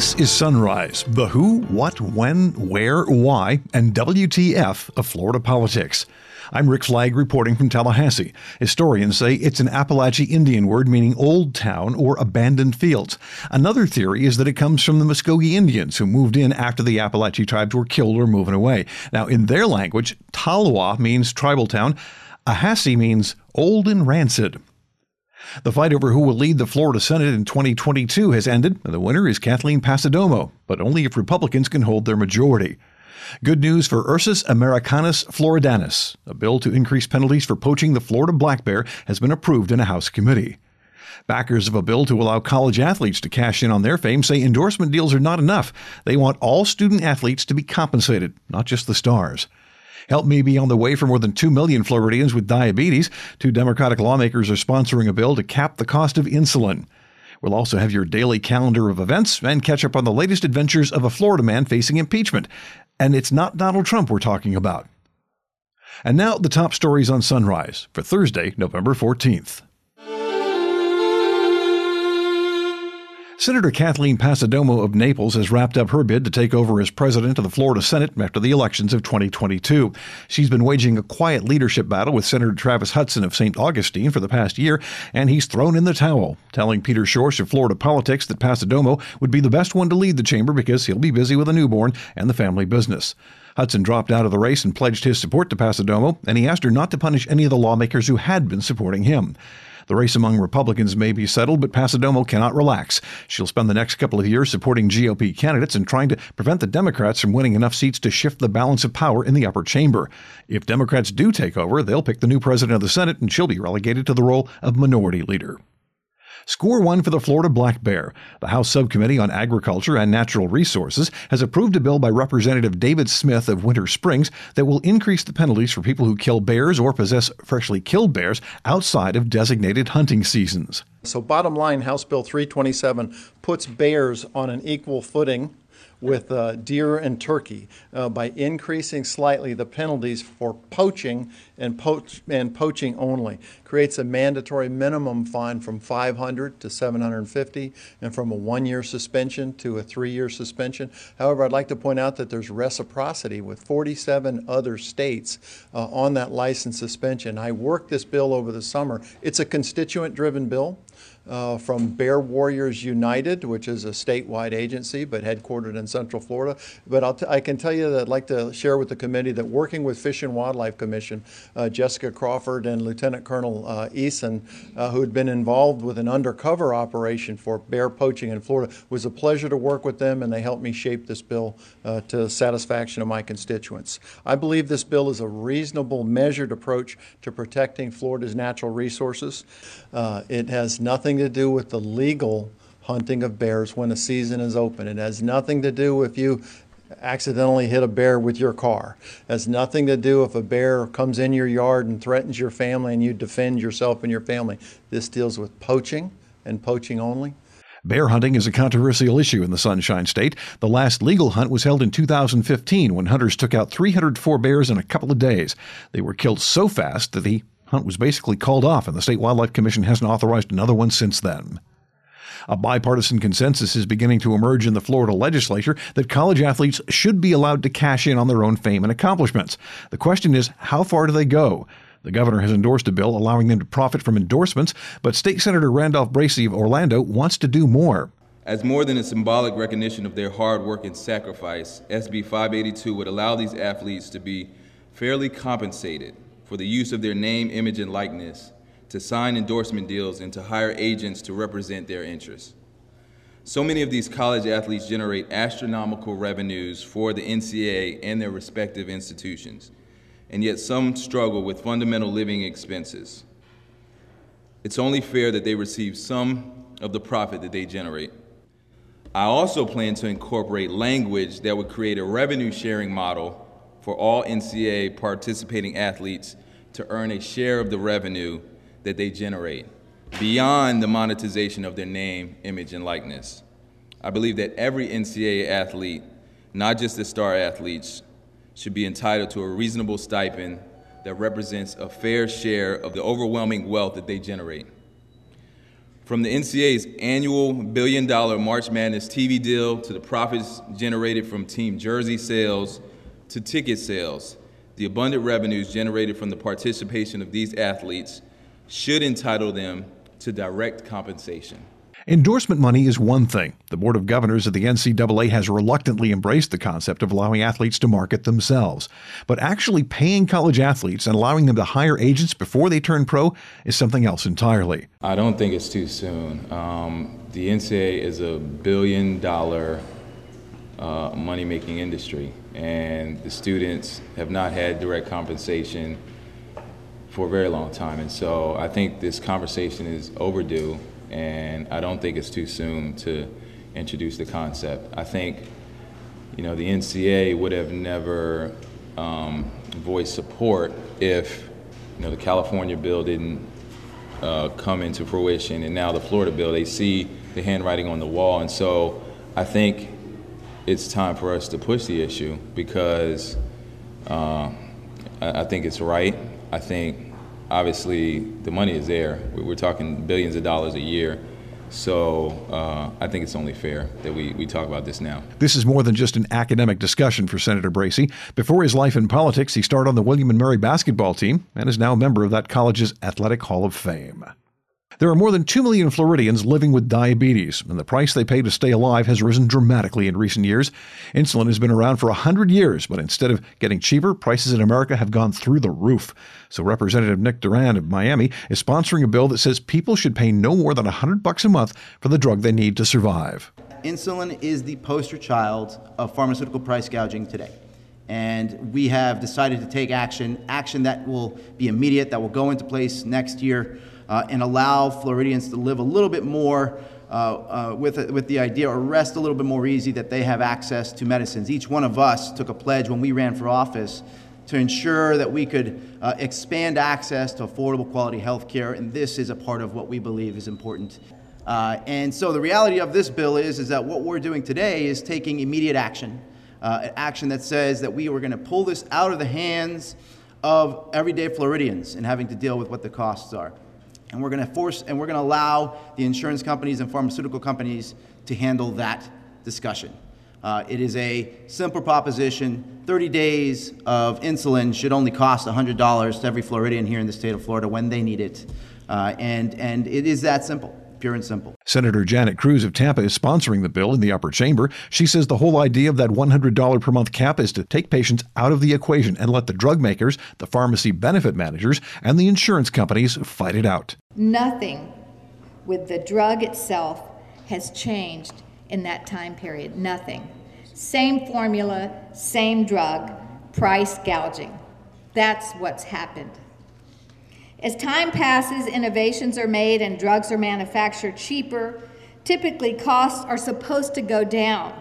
This is Sunrise, the who, what, when, where, why, and WTF of Florida politics. I'm Rick Flagg reporting from Tallahassee. Historians say it's an Apalachee Indian word meaning old town or abandoned fields. Another theory is that it comes from the Muskogee Indians who moved in after the Apalachee tribes were killed or moving away. Now, in their language, Talwa means tribal town, Ahasee means old and rancid. The fight over who will lead the Florida Senate in 2022 has ended, and the winner is Kathleen Passidomo, but only if Republicans can hold their majority. Good news for Ursus americanus floridanus. A bill to increase penalties for poaching the Florida black bear has been approved in a House committee. Backers of a bill to allow college athletes to cash in on their fame say endorsement deals are not enough. They want all student athletes to be compensated, not just the stars. Help me be on the way for more than 2 million Floridians with diabetes. Two Democratic lawmakers are sponsoring a bill to cap the cost of insulin. We'll also have your daily calendar of events and catch up on the latest adventures of a Florida man facing impeachment. And it's not Donald Trump we're talking about. And now the top stories on Sunrise for Thursday, November 14th. Senator Kathleen Passidomo of Naples has wrapped up her bid to take over as president of the Florida Senate after the elections of 2022. She's been waging a quiet leadership battle with Senator Travis Hutson of St. Augustine for the past year, and he's thrown in the towel, telling Peter Schorsch of Florida Politics that Passidomo would be the best one to lead the chamber because he'll be busy with a newborn and the family business. Hudson dropped out of the race and pledged his support to Passidomo, and he asked her not to punish any of the lawmakers who had been supporting him. The race among Republicans may be settled, but Passidomo cannot relax. She'll spend the next couple of years supporting GOP candidates and trying to prevent the Democrats from winning enough seats to shift the balance of power in the upper chamber. If Democrats do take over, they'll pick the new president of the Senate, and she'll be relegated to the role of minority leader. Score one for the Florida black bear. The House Subcommittee on Agriculture and Natural Resources has approved a bill by Representative David Smith of Winter Springs that will increase the penalties for people who kill bears or possess freshly killed bears outside of designated hunting seasons. So, bottom line, House Bill 327 puts bears on an equal footing with uh, deer and turkey uh, by increasing slightly the penalties for poaching and, poach, and poaching only. Creates a mandatory minimum fine from 500 to 750 and from a one-year suspension to a three-year suspension. However, I'd like to point out that there's reciprocity with 47 other states uh, on that license suspension. I worked this bill over the summer. It's a constituent-driven bill uh, from Bear Warriors United, which is a statewide agency but headquartered in Central Florida. But t- i can tell you that I'd like to share with the committee that working with Fish and Wildlife Commission, uh, Jessica Crawford and Lieutenant Colonel uh, Eason, uh, who had been involved with an undercover operation for bear poaching in Florida, was a pleasure to work with them, and they helped me shape this bill uh, to the satisfaction of my constituents. I believe this bill is a reasonable, measured approach to protecting Florida's natural resources. Uh, it has nothing nothing to do with the legal hunting of bears when a season is open. It has nothing to do if you accidentally hit a bear with your car. It has nothing to do if a bear comes in your yard and threatens your family and you defend yourself and your family. This deals with poaching and poaching only. Bear hunting is a controversial issue in the Sunshine State. The last legal hunt was held in 2015 when hunters took out 304 bears in a couple of days. They were killed so fast that the hunt was basically called off, and the State Wildlife Commission hasn't authorized another one since then. A bipartisan consensus is beginning to emerge in the Florida legislature that college athletes should be allowed to cash in on their own fame and accomplishments. The question is, how far do they go? The governor has endorsed a bill allowing them to profit from endorsements, but State Senator Randolph Bracy of Orlando wants to do more. As more than a symbolic recognition of their hard work and sacrifice, SB 582 would allow these athletes to be fairly compensated for the use of their name, image, and likeness to sign endorsement deals and to hire agents to represent their interests. So many of these college athletes generate astronomical revenues for the NCAA and their respective institutions, and yet some struggle with fundamental living expenses. It's only fair that they receive some of the profit that they generate. I also plan to incorporate language that would create a revenue sharing model for all NCAA participating athletes to earn a share of the revenue that they generate beyond the monetization of their name, image, and likeness. I believe that every NCAA athlete, not just the star athletes, should be entitled to a reasonable stipend that represents a fair share of the overwhelming wealth that they generate. From the NCAA's annual billion dollar March Madness TV deal to the profits generated from team jersey sales to ticket sales, the abundant revenues generated from the participation of these athletes should entitle them to direct compensation. Endorsement money is one thing. The Board of Governors of the NCAA has reluctantly embraced the concept of allowing athletes to market themselves. But actually paying college athletes and allowing them to hire agents before they turn pro is something else entirely. I don't think it's too soon. Um, the NCAA is a billion dollar uh, money making industry, and the students have not had direct compensation for a very long time. And so I think this conversation is overdue and I don't think it's too soon to introduce the concept. I think, you know, the NCA would have never um, voiced support if, you know, the California bill didn't uh, come into fruition, and now the Florida bill, they see the handwriting on the wall, and so I think it's time for us to push the issue because uh, I, think it's right. I think obviously the money is there. We're talking billions of dollars a year. So uh, I think it's only fair that we, we talk about this now. This is more than just an academic discussion for Senator Bracy. Before his life in politics, he starred on the William and Mary basketball team and is now a member of that college's Athletic Hall of Fame. There are more than 2 million Floridians living with diabetes, and the price they pay to stay alive has risen dramatically in recent years. Insulin has been around for 100 years, but instead of getting cheaper, prices in America have gone through the roof. So Representative Nick Duran of Miami is sponsoring a bill that says people should pay no more than 100 bucks a month for the drug they need to survive. Insulin is the poster child of pharmaceutical price gouging today. And we have decided to take action, action that will be immediate, that will go into place next year uh, and allow Floridians to live a little bit more uh, uh, with, with the idea or rest a little bit more easy that they have access to medicines. Each one of us took a pledge when we ran for office to ensure that we could uh, expand access to affordable quality health care, and this is a part of what we believe is important. Uh, and so the reality of this bill is, is that what we're doing today is taking immediate action, uh, action that says that we are going to pull this out of the hands of everyday Floridians and having to deal with what the costs are. And we're going to force and we're going to allow the insurance companies and pharmaceutical companies to handle that discussion. Uh, it is a simple proposition. 30 days of insulin should only cost $100 to every Floridian here in the state of Florida when they need it. Uh, and, and it is that simple pure and simple. Senator Janet Cruz of Tampa is sponsoring the bill in the upper chamber. She says the whole idea of that $100 per month cap is to take patients out of the equation and let the drug makers, the pharmacy benefit managers, and the insurance companies fight it out. Nothing with the drug itself has changed in that time period. Nothing. Same formula, same drug, price gouging. That's what's happened. As time passes, innovations are made and drugs are manufactured cheaper. Typically, costs are supposed to go down,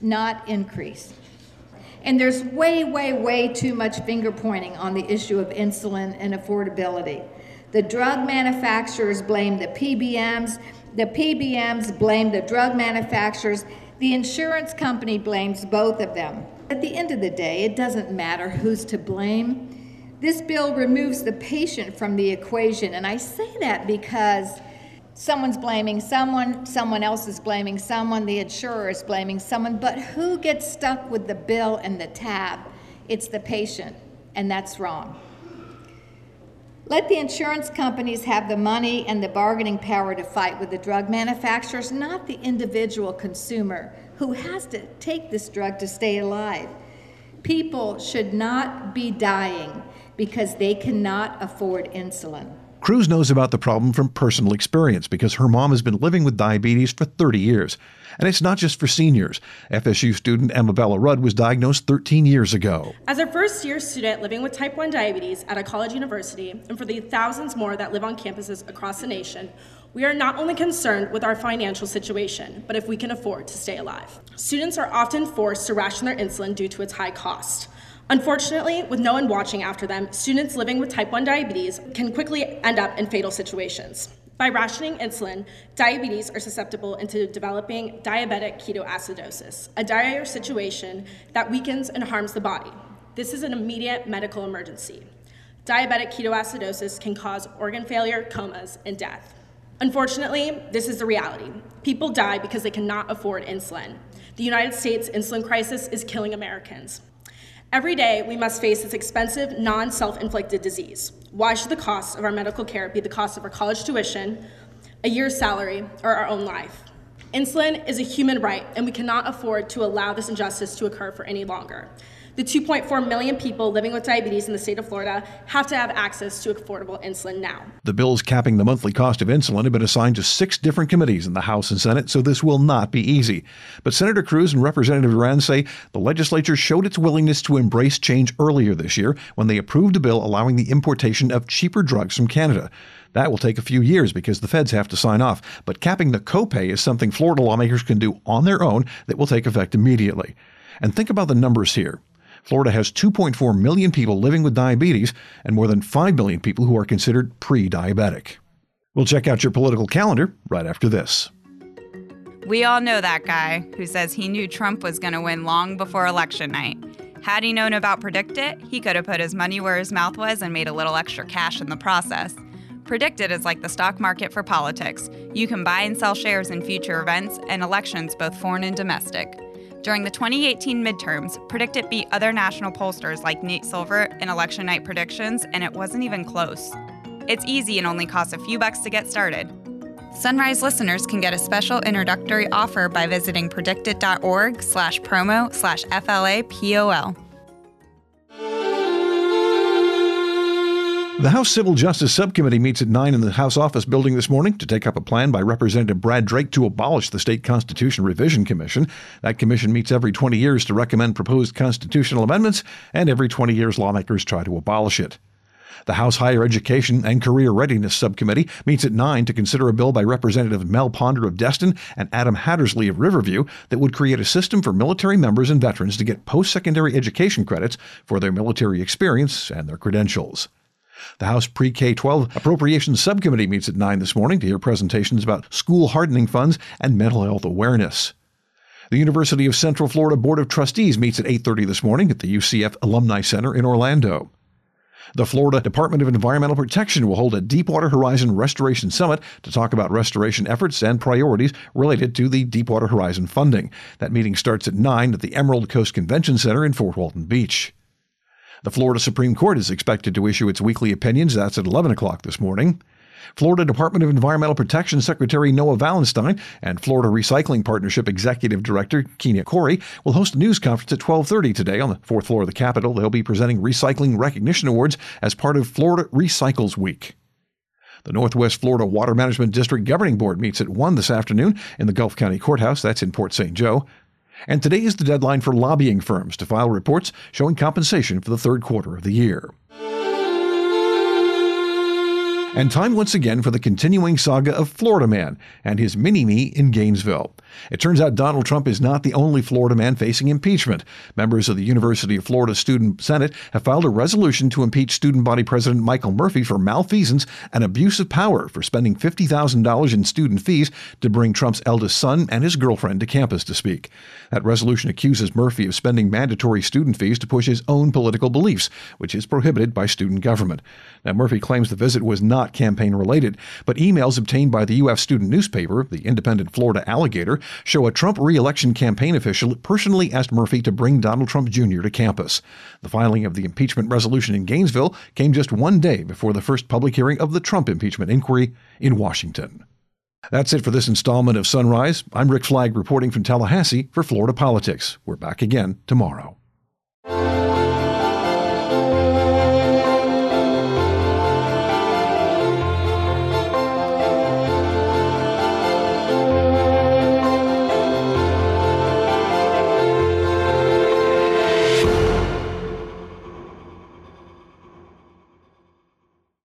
not increase. And there's way, way, way too much finger pointing on the issue of insulin and affordability. The drug manufacturers blame the PBMs, the PBMs blame the drug manufacturers, the insurance company blames both of them. At the end of the day, it doesn't matter who's to blame. This bill removes the patient from the equation, and I say that because someone's blaming someone, someone else is blaming someone, the insurer is blaming someone, but who gets stuck with the bill and the tab? It's the patient, and that's wrong. Let the insurance companies have the money and the bargaining power to fight with the drug manufacturers, not the individual consumer who has to take this drug to stay alive. People should not be dying because they cannot afford insulin. Cruz knows about the problem from personal experience because her mom has been living with diabetes for 30 years. And it's not just for seniors. FSU student Emma Bella Rudd was diagnosed 13 years ago. As a first year student living with type 1 diabetes at a college university, and for the thousands more that live on campuses across the nation, we are not only concerned with our financial situation, but if we can afford to stay alive. Students are often forced to ration their insulin due to its high cost. Unfortunately, with no one watching after them, students living with type 1 diabetes can quickly end up in fatal situations. By rationing insulin, diabetes are susceptible into developing diabetic ketoacidosis, a dire situation that weakens and harms the body. This is an immediate medical emergency. Diabetic ketoacidosis can cause organ failure, comas, and death. Unfortunately, this is the reality. People die because they cannot afford insulin. The United States insulin crisis is killing Americans. Every day, we must face this expensive, non self inflicted disease. Why should the cost of our medical care be the cost of our college tuition, a year's salary, or our own life? Insulin is a human right, and we cannot afford to allow this injustice to occur for any longer. The 2.4 million people living with diabetes in the state of Florida have to have access to affordable insulin now. The bills capping the monthly cost of insulin have been assigned to six different committees in the House and Senate, so this will not be easy. But Senator Cruz and Representative Duran say the legislature showed its willingness to embrace change earlier this year when they approved a bill allowing the importation of cheaper drugs from Canada. That will take a few years because the feds have to sign off. But capping the copay is something Florida lawmakers can do on their own that will take effect immediately. And think about the numbers here. Florida has 2.4 million people living with diabetes and more than 5 million people who are considered pre diabetic. We'll check out your political calendar right after this. We all know that guy who says he knew Trump was going to win long before election night. Had he known about PredictIt, he could have put his money where his mouth was and made a little extra cash in the process. PredictIt is like the stock market for politics. You can buy and sell shares in future events and elections, both foreign and domestic. During the 2018 midterms, PredictIt beat other national pollsters like Nate Silver in election night predictions, and it wasn't even close. It's easy and only costs a few bucks to get started. Sunrise listeners can get a special introductory offer by visiting predictit.org slash promo slash FLAPOL. The House Civil Justice Subcommittee meets at 9 in the House office building this morning to take up a plan by Representative Brad Drake to abolish the State Constitution Revision Commission. That commission meets every 20 years to recommend proposed constitutional amendments, and every 20 years lawmakers try to abolish it. The House Higher Education and Career Readiness Subcommittee meets at 9 to consider a bill by Representative Mel Ponder of Destin and Adam Hattersley of Riverview that would create a system for military members and veterans to get post secondary education credits for their military experience and their credentials. The House Pre K 12 Appropriations Subcommittee meets at 9 this morning to hear presentations about school hardening funds and mental health awareness. The University of Central Florida Board of Trustees meets at 8:30 this morning at the UCF Alumni Center in Orlando. The Florida Department of Environmental Protection will hold a Deepwater Horizon Restoration Summit to talk about restoration efforts and priorities related to the Deepwater Horizon funding. That meeting starts at 9 at the Emerald Coast Convention Center in Fort Walton Beach. The Florida Supreme Court is expected to issue its weekly opinions. That's at 11 o'clock this morning. Florida Department of Environmental Protection Secretary Noah Valenstein and Florida Recycling Partnership Executive Director Keena Corey will host a news conference at 12:30 today on the fourth floor of the Capitol. They'll be presenting recycling recognition awards as part of Florida Recycles Week. The Northwest Florida Water Management District Governing Board meets at 1 this afternoon in the Gulf County Courthouse. That's in Port St. Joe. And today is the deadline for lobbying firms to file reports showing compensation for the third quarter of the year. And time once again for the continuing saga of Florida Man and his mini me in Gainesville. It turns out Donald Trump is not the only Florida man facing impeachment. Members of the University of Florida Student Senate have filed a resolution to impeach student body president Michael Murphy for malfeasance and abuse of power for spending $50,000 in student fees to bring Trump's eldest son and his girlfriend to campus to speak. That resolution accuses Murphy of spending mandatory student fees to push his own political beliefs, which is prohibited by student government. Now, Murphy claims the visit was not campaign related, but emails obtained by the UF student newspaper, the Independent Florida Alligator, show a Trump reelection campaign official personally asked Murphy to bring Donald Trump Jr. to campus. The filing of the impeachment resolution in Gainesville came just one day before the first public hearing of the Trump impeachment inquiry in Washington. That's it for this installment of Sunrise. I'm Rick Flagg reporting from Tallahassee for Florida Politics. We're back again tomorrow.